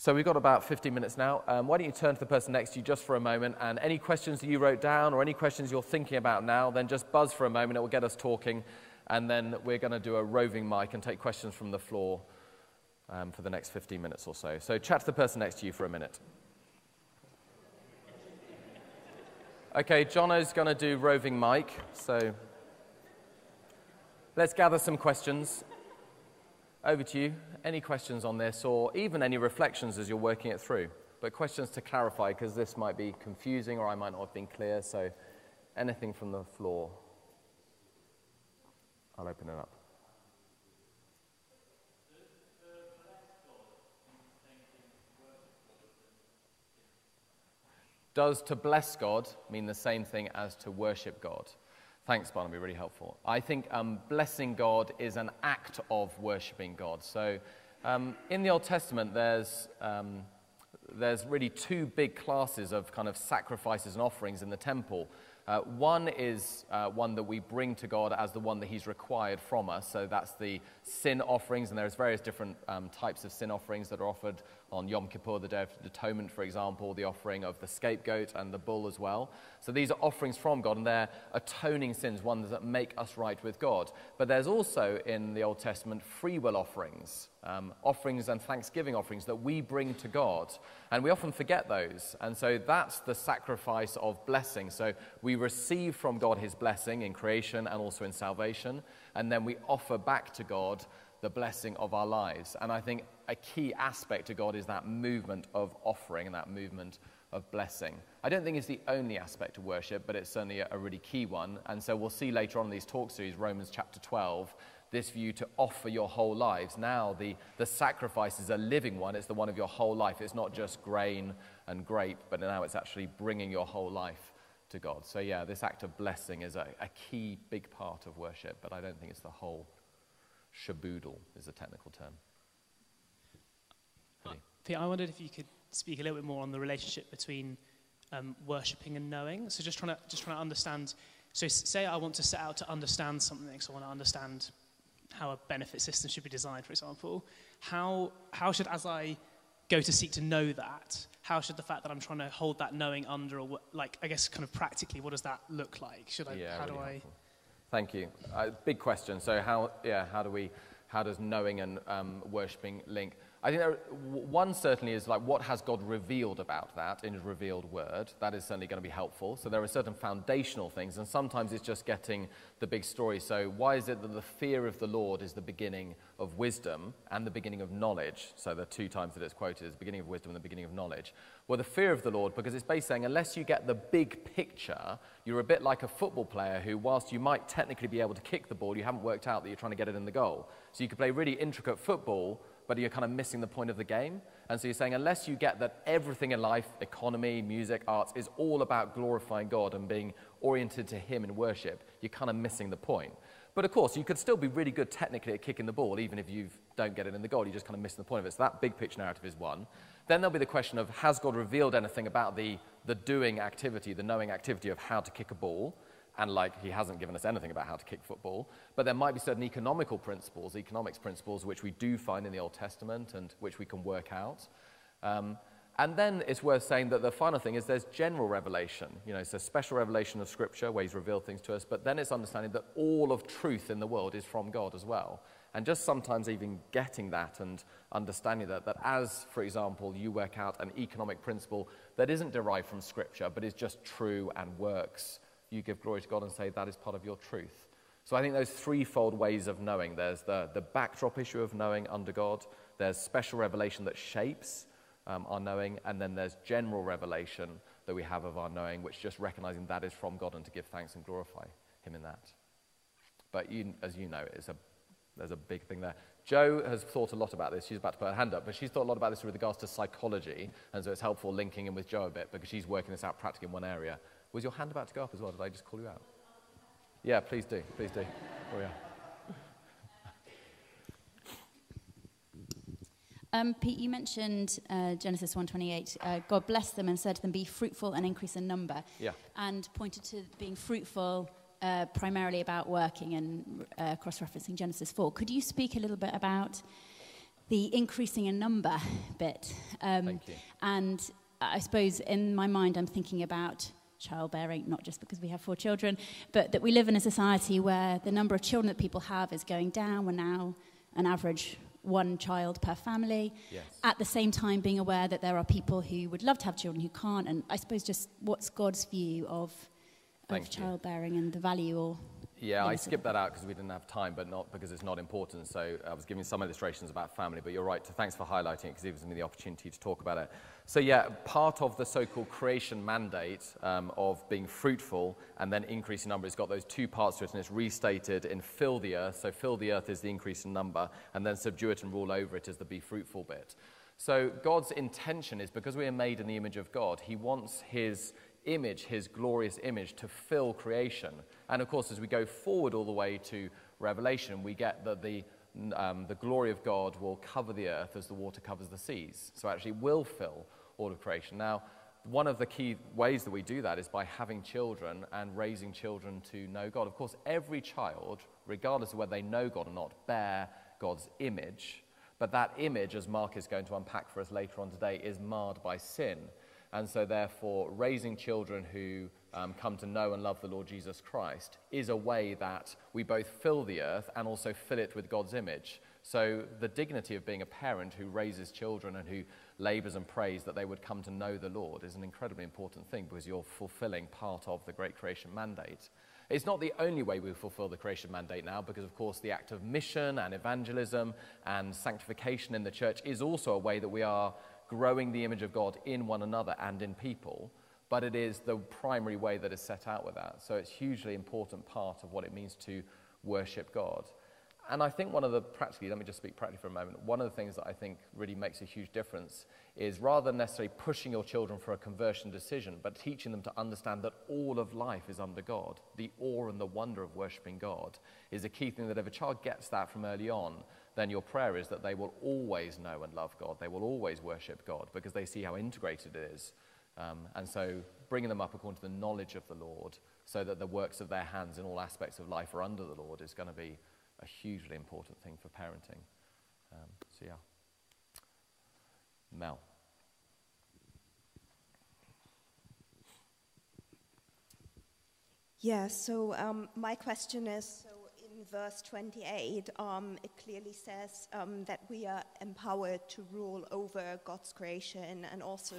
So we've got about 15 minutes now. Um, why don't you turn to the person next to you just for a moment, and any questions that you wrote down or any questions you're thinking about now, then just buzz for a moment. It will get us talking, and then we're going to do a roving mic and take questions from the floor um, for the next 15 minutes or so. So chat to the person next to you for a minute. Okay, Jono's going to do roving mic, so let's gather some questions. Over to you. Any questions on this, or even any reflections as you're working it through? But questions to clarify, because this might be confusing or I might not have been clear, so anything from the floor. I'll open it up. Does to bless God mean the same thing as to worship God? Thanks, Barnaby, really helpful. I think um, blessing God is an act of worshipping God. So um, in the Old Testament, there's, um, there's really two big classes of kind of sacrifices and offerings in the temple. Uh, one is uh, one that we bring to God as the one that He's required from us. So that's the sin offerings, and there's various different um, types of sin offerings that are offered on Yom Kippur, the Day of Atonement, for example, the offering of the scapegoat and the bull as well. So these are offerings from God, and they're atoning sins, ones that make us right with God. But there's also in the Old Testament free will offerings, um, offerings and thanksgiving offerings that we bring to God. And we often forget those. And so that's the sacrifice of blessing. So we receive from God his blessing in creation and also in salvation, and then we offer back to God the blessing of our lives. And I think a key aspect to God is that movement of offering and that movement of blessing. I don't think it's the only aspect of worship, but it's certainly a, a really key one. And so we'll see later on in these talk series, Romans chapter 12, this view to offer your whole lives. Now, the, the sacrifice is a living one, it's the one of your whole life. It's not just grain and grape, but now it's actually bringing your whole life to God. So, yeah, this act of blessing is a, a key, big part of worship, but I don't think it's the whole shaboodle, is a technical term. Pete, I wondered if you could speak a little bit more on the relationship between um, worshipping and knowing. So just trying to just trying to understand. So say I want to set out to understand something. So I want to understand how a benefit system should be designed, for example. How how should as I go to seek to know that? How should the fact that I'm trying to hold that knowing under, or like I guess kind of practically, what does that look like? Should I? Yeah, how really do I? helpful. Thank you. Uh, big question. So how yeah how do we how does knowing and um, worshipping link? I think there, one certainly is like what has God revealed about that in His revealed word. That is certainly going to be helpful. So there are certain foundational things, and sometimes it's just getting the big story. So why is it that the fear of the Lord is the beginning of wisdom and the beginning of knowledge? So the two times that it's quoted as beginning of wisdom and the beginning of knowledge. Well, the fear of the Lord, because it's basically saying unless you get the big picture, you're a bit like a football player who, whilst you might technically be able to kick the ball, you haven't worked out that you're trying to get it in the goal. So you could play really intricate football but you're kind of missing the point of the game. And so you're saying, unless you get that everything in life, economy, music, arts, is all about glorifying God and being oriented to Him in worship, you're kind of missing the point. But of course, you could still be really good technically at kicking the ball, even if you don't get it in the goal. You're just kind of missing the point of it. So that big picture narrative is one. Then there'll be the question of has God revealed anything about the, the doing activity, the knowing activity of how to kick a ball? And like he hasn't given us anything about how to kick football. But there might be certain economical principles, economics principles, which we do find in the Old Testament and which we can work out. Um, and then it's worth saying that the final thing is there's general revelation. You know, it's a special revelation of Scripture where He's revealed things to us, but then it's understanding that all of truth in the world is from God as well. And just sometimes even getting that and understanding that, that as, for example, you work out an economic principle that isn't derived from Scripture, but is just true and works you give glory to God and say that is part of your truth. So I think those threefold ways of knowing there's the, the backdrop issue of knowing under God, there's special revelation that shapes um, our knowing, and then there's general revelation that we have of our knowing, which just recognizing that is from God and to give thanks and glorify Him in that. But you, as you know, it's a, there's a big thing there. Joe has thought a lot about this. She's about to put her hand up, but she's thought a lot about this with regards to psychology, and so it's helpful linking in with Joe a bit because she's working this out practically in one area. Was your hand about to go up as well? Did I just call you out? Yeah, please do. Please do. Oh, yeah. Um, Pete, you mentioned uh, Genesis 1:28. Uh, God blessed them and said to them, "Be fruitful and increase in number." Yeah. And pointed to being fruitful uh, primarily about working and uh, cross-referencing Genesis 4. Could you speak a little bit about the increasing in number bit? Um, Thank you. And I suppose in my mind, I'm thinking about childbearing, not just because we have four children, but that we live in a society where the number of children that people have is going down. We're now an average one child per family. Yes. At the same time, being aware that there are people who would love to have children who can't. And I suppose just what's God's view of, Thank of you. childbearing and the value or. Yeah, I skipped that out because we didn't have time, but not because it's not important. So I was giving some illustrations about family, but you're right. Thanks for highlighting it because it gives me the opportunity to talk about it. So yeah, part of the so-called creation mandate um, of being fruitful and then increasing number, it's got those two parts to it, and it's restated in fill the earth. So fill the earth is the increase in number, and then subdue it and rule over it is the be fruitful bit. So God's intention is because we are made in the image of God, He wants His image, his glorious image, to fill creation. And of course, as we go forward all the way to Revelation, we get that the, um, the glory of God will cover the earth as the water covers the seas. So actually, will fill all of creation. Now, one of the key ways that we do that is by having children and raising children to know God. Of course, every child, regardless of whether they know God or not, bear God's image. But that image, as Mark is going to unpack for us later on today, is marred by sin. And so, therefore, raising children who um, come to know and love the Lord Jesus Christ is a way that we both fill the earth and also fill it with God's image. So, the dignity of being a parent who raises children and who labors and prays that they would come to know the Lord is an incredibly important thing because you're fulfilling part of the Great Creation Mandate. It's not the only way we fulfill the creation mandate now, because of course the act of mission and evangelism and sanctification in the church is also a way that we are growing the image of God in one another and in people. But it is the primary way that is set out with that. So it's hugely important part of what it means to worship God. And I think one of the practically, let me just speak practically for a moment. One of the things that I think really makes a huge difference is rather than necessarily pushing your children for a conversion decision, but teaching them to understand that all of life is under God. The awe and the wonder of worshiping God is a key thing that if a child gets that from early on, then your prayer is that they will always know and love God. They will always worship God because they see how integrated it is. Um, and so bringing them up according to the knowledge of the Lord so that the works of their hands in all aspects of life are under the Lord is going to be a hugely important thing for parenting. Um, so, yeah. Mel. Yeah, so um, my question is so in verse 28, um, it clearly says um, that we are empowered to rule over God's creation, and also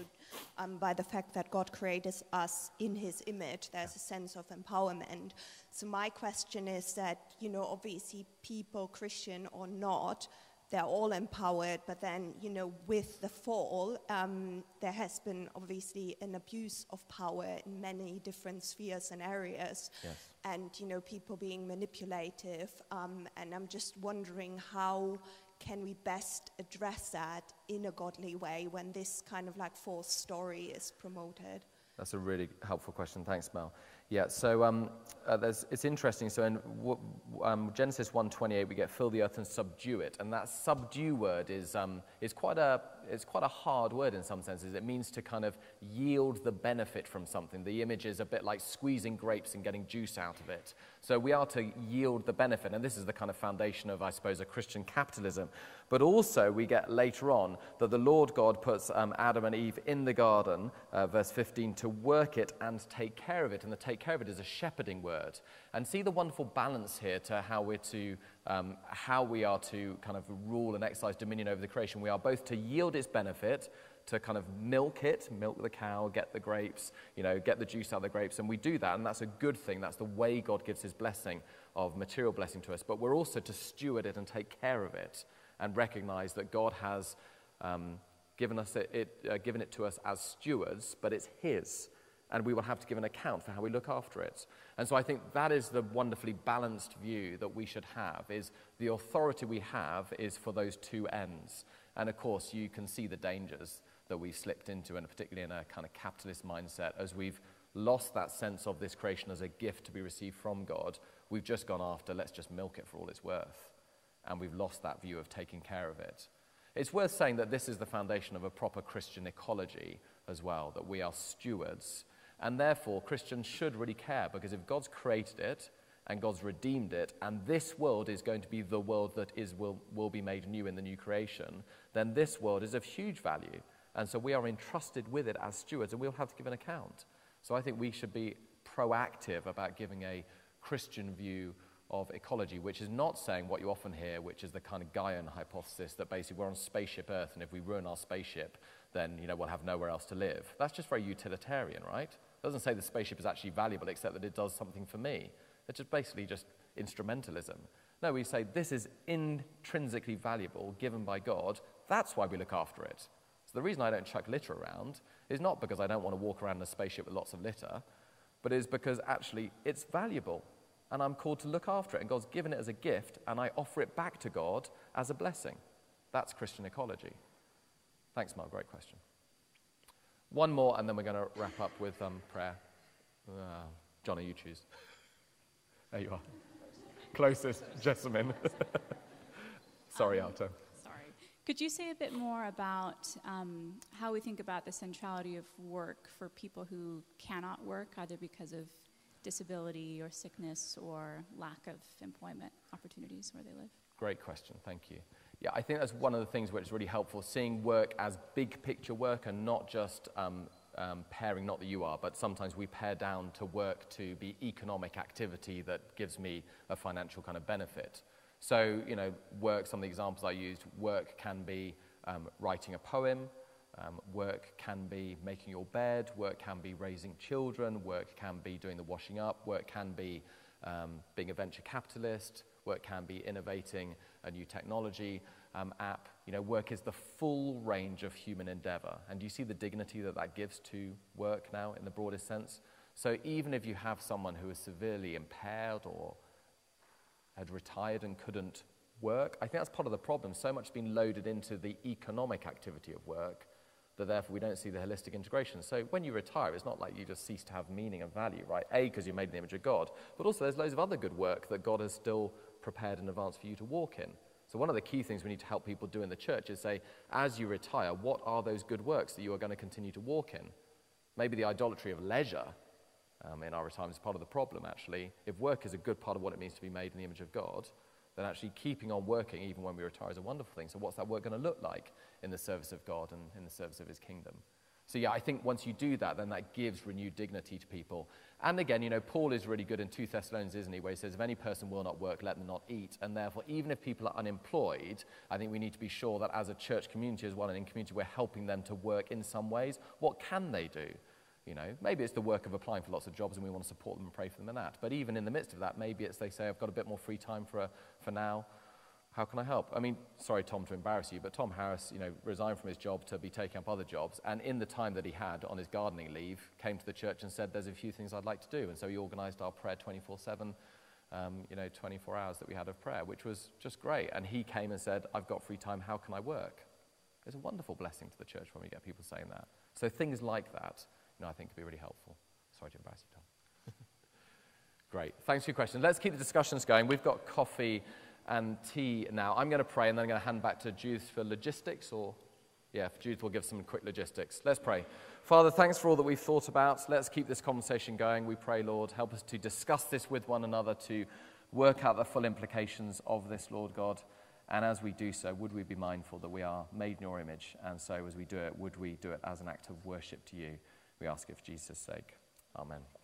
um, by the fact that God created us in his image, there's a sense of empowerment. So, my question is that, you know, obviously, people, Christian or not, they're all empowered, but then, you know, with the fall, um, there has been obviously an abuse of power in many different spheres and areas, Yes. and, you know, people being manipulative. Um, and I'm just wondering how can we best address that in a godly way when this kind of like false story is promoted? That's a really helpful question. Thanks, Mel. Yeah, so um, uh, it's interesting. So in um, Genesis 1:28, we get fill the earth and subdue it, and that subdue word is um, is quite a it's quite a hard word in some senses. It means to kind of yield the benefit from something. The image is a bit like squeezing grapes and getting juice out of it. So we are to yield the benefit, and this is the kind of foundation of, I suppose, a Christian capitalism. But also, we get later on that the Lord God puts um, Adam and Eve in the garden, uh, verse 15, to work it and take care of it. And the take care of it is a shepherding word. And see the wonderful balance here to how we're to, um, how we are to kind of rule and exercise dominion over the creation. We are both to yield its benefit, to kind of milk it, milk the cow, get the grapes, you know, get the juice out of the grapes. And we do that, and that's a good thing. That's the way God gives his blessing of material blessing to us. But we're also to steward it and take care of it and recognize that God has um, given, us it, it, uh, given it to us as stewards, but it's his. And we will have to give an account for how we look after it. And so I think that is the wonderfully balanced view that we should have, is the authority we have is for those two ends. And of course, you can see the dangers that we slipped into, and particularly in a kind of capitalist mindset, as we've lost that sense of this creation as a gift to be received from God. We've just gone after, let's just milk it for all it's worth. And we've lost that view of taking care of it. It's worth saying that this is the foundation of a proper Christian ecology as well, that we are stewards. And therefore, Christians should really care because if God's created it and God's redeemed it, and this world is going to be the world that is, will, will be made new in the new creation, then this world is of huge value. And so we are entrusted with it as stewards, and we'll have to give an account. So I think we should be proactive about giving a Christian view of ecology, which is not saying what you often hear, which is the kind of Gaian hypothesis that basically we're on spaceship Earth, and if we ruin our spaceship, then you know we'll have nowhere else to live. That's just very utilitarian, right? It doesn't say the spaceship is actually valuable, except that it does something for me. It's just basically just instrumentalism. No, we say this is intrinsically valuable, given by God. That's why we look after it. So the reason I don't chuck litter around is not because I don't want to walk around in a spaceship with lots of litter, but is because actually it's valuable and I'm called to look after it. And God's given it as a gift, and I offer it back to God as a blessing. That's Christian ecology. Thanks, Mark. Great question. One more, and then we're going to wrap up with um, prayer. Uh, Johnny, you choose. There you are. Closest, Jessamine. Sorry, Alto. Sorry. Could you say a bit more about um, how we think about the centrality of work for people who cannot work, either because of disability or sickness or lack of employment opportunities where they live? Great question, thank you. Yeah, I think that's one of the things which is really helpful, seeing work as big picture work and not just um, um, pairing, not that you are, but sometimes we pare down to work to be economic activity that gives me a financial kind of benefit. So, you know, work, some of the examples I used, work can be um, writing a poem, um, work can be making your bed, work can be raising children, work can be doing the washing up, work can be um, being a venture capitalist, work can be innovating a new technology um, app. You know, work is the full range of human endeavor. And you see the dignity that that gives to work now in the broadest sense? So even if you have someone who is severely impaired or had retired and couldn't work. I think that's part of the problem. So much has been loaded into the economic activity of work that therefore we don't see the holistic integration. So when you retire, it's not like you just cease to have meaning and value, right? A, because you're made in the image of God, but also there's loads of other good work that God has still prepared in advance for you to walk in. So one of the key things we need to help people do in the church is say, as you retire, what are those good works that you are going to continue to walk in? Maybe the idolatry of leisure um, in our retirement is part of the problem, actually. If work is a good part of what it means to be made in the image of God, then actually keeping on working even when we retire is a wonderful thing. So, what's that work going to look like in the service of God and in the service of His kingdom? So, yeah, I think once you do that, then that gives renewed dignity to people. And again, you know, Paul is really good in 2 Thessalonians, isn't he, where he says, if any person will not work, let them not eat. And therefore, even if people are unemployed, I think we need to be sure that as a church community as well, and in community, we're helping them to work in some ways. What can they do? You know, maybe it's the work of applying for lots of jobs and we want to support them and pray for them in that. But even in the midst of that, maybe it's they say, I've got a bit more free time for, a, for now. How can I help? I mean, sorry, Tom, to embarrass you, but Tom Harris, you know, resigned from his job to be taking up other jobs. And in the time that he had on his gardening leave, came to the church and said, there's a few things I'd like to do. And so he organized our prayer 24-7, um, you know, 24 hours that we had of prayer, which was just great. And he came and said, I've got free time. How can I work? It's a wonderful blessing to the church when we get people saying that. So things like that you know, I think could be really helpful. Sorry to embarrass you, Tom. Great. Thanks for your question. Let's keep the discussions going. We've got coffee and tea now. I'm going to pray and then I'm going to hand back to Judith for logistics or yeah, Judith will give some quick logistics. Let's pray. Father, thanks for all that we've thought about. Let's keep this conversation going. We pray, Lord, help us to discuss this with one another, to work out the full implications of this, Lord God. And as we do so, would we be mindful that we are made in your image? And so as we do it, would we do it as an act of worship to you? We ask it for Jesus' sake. Amen.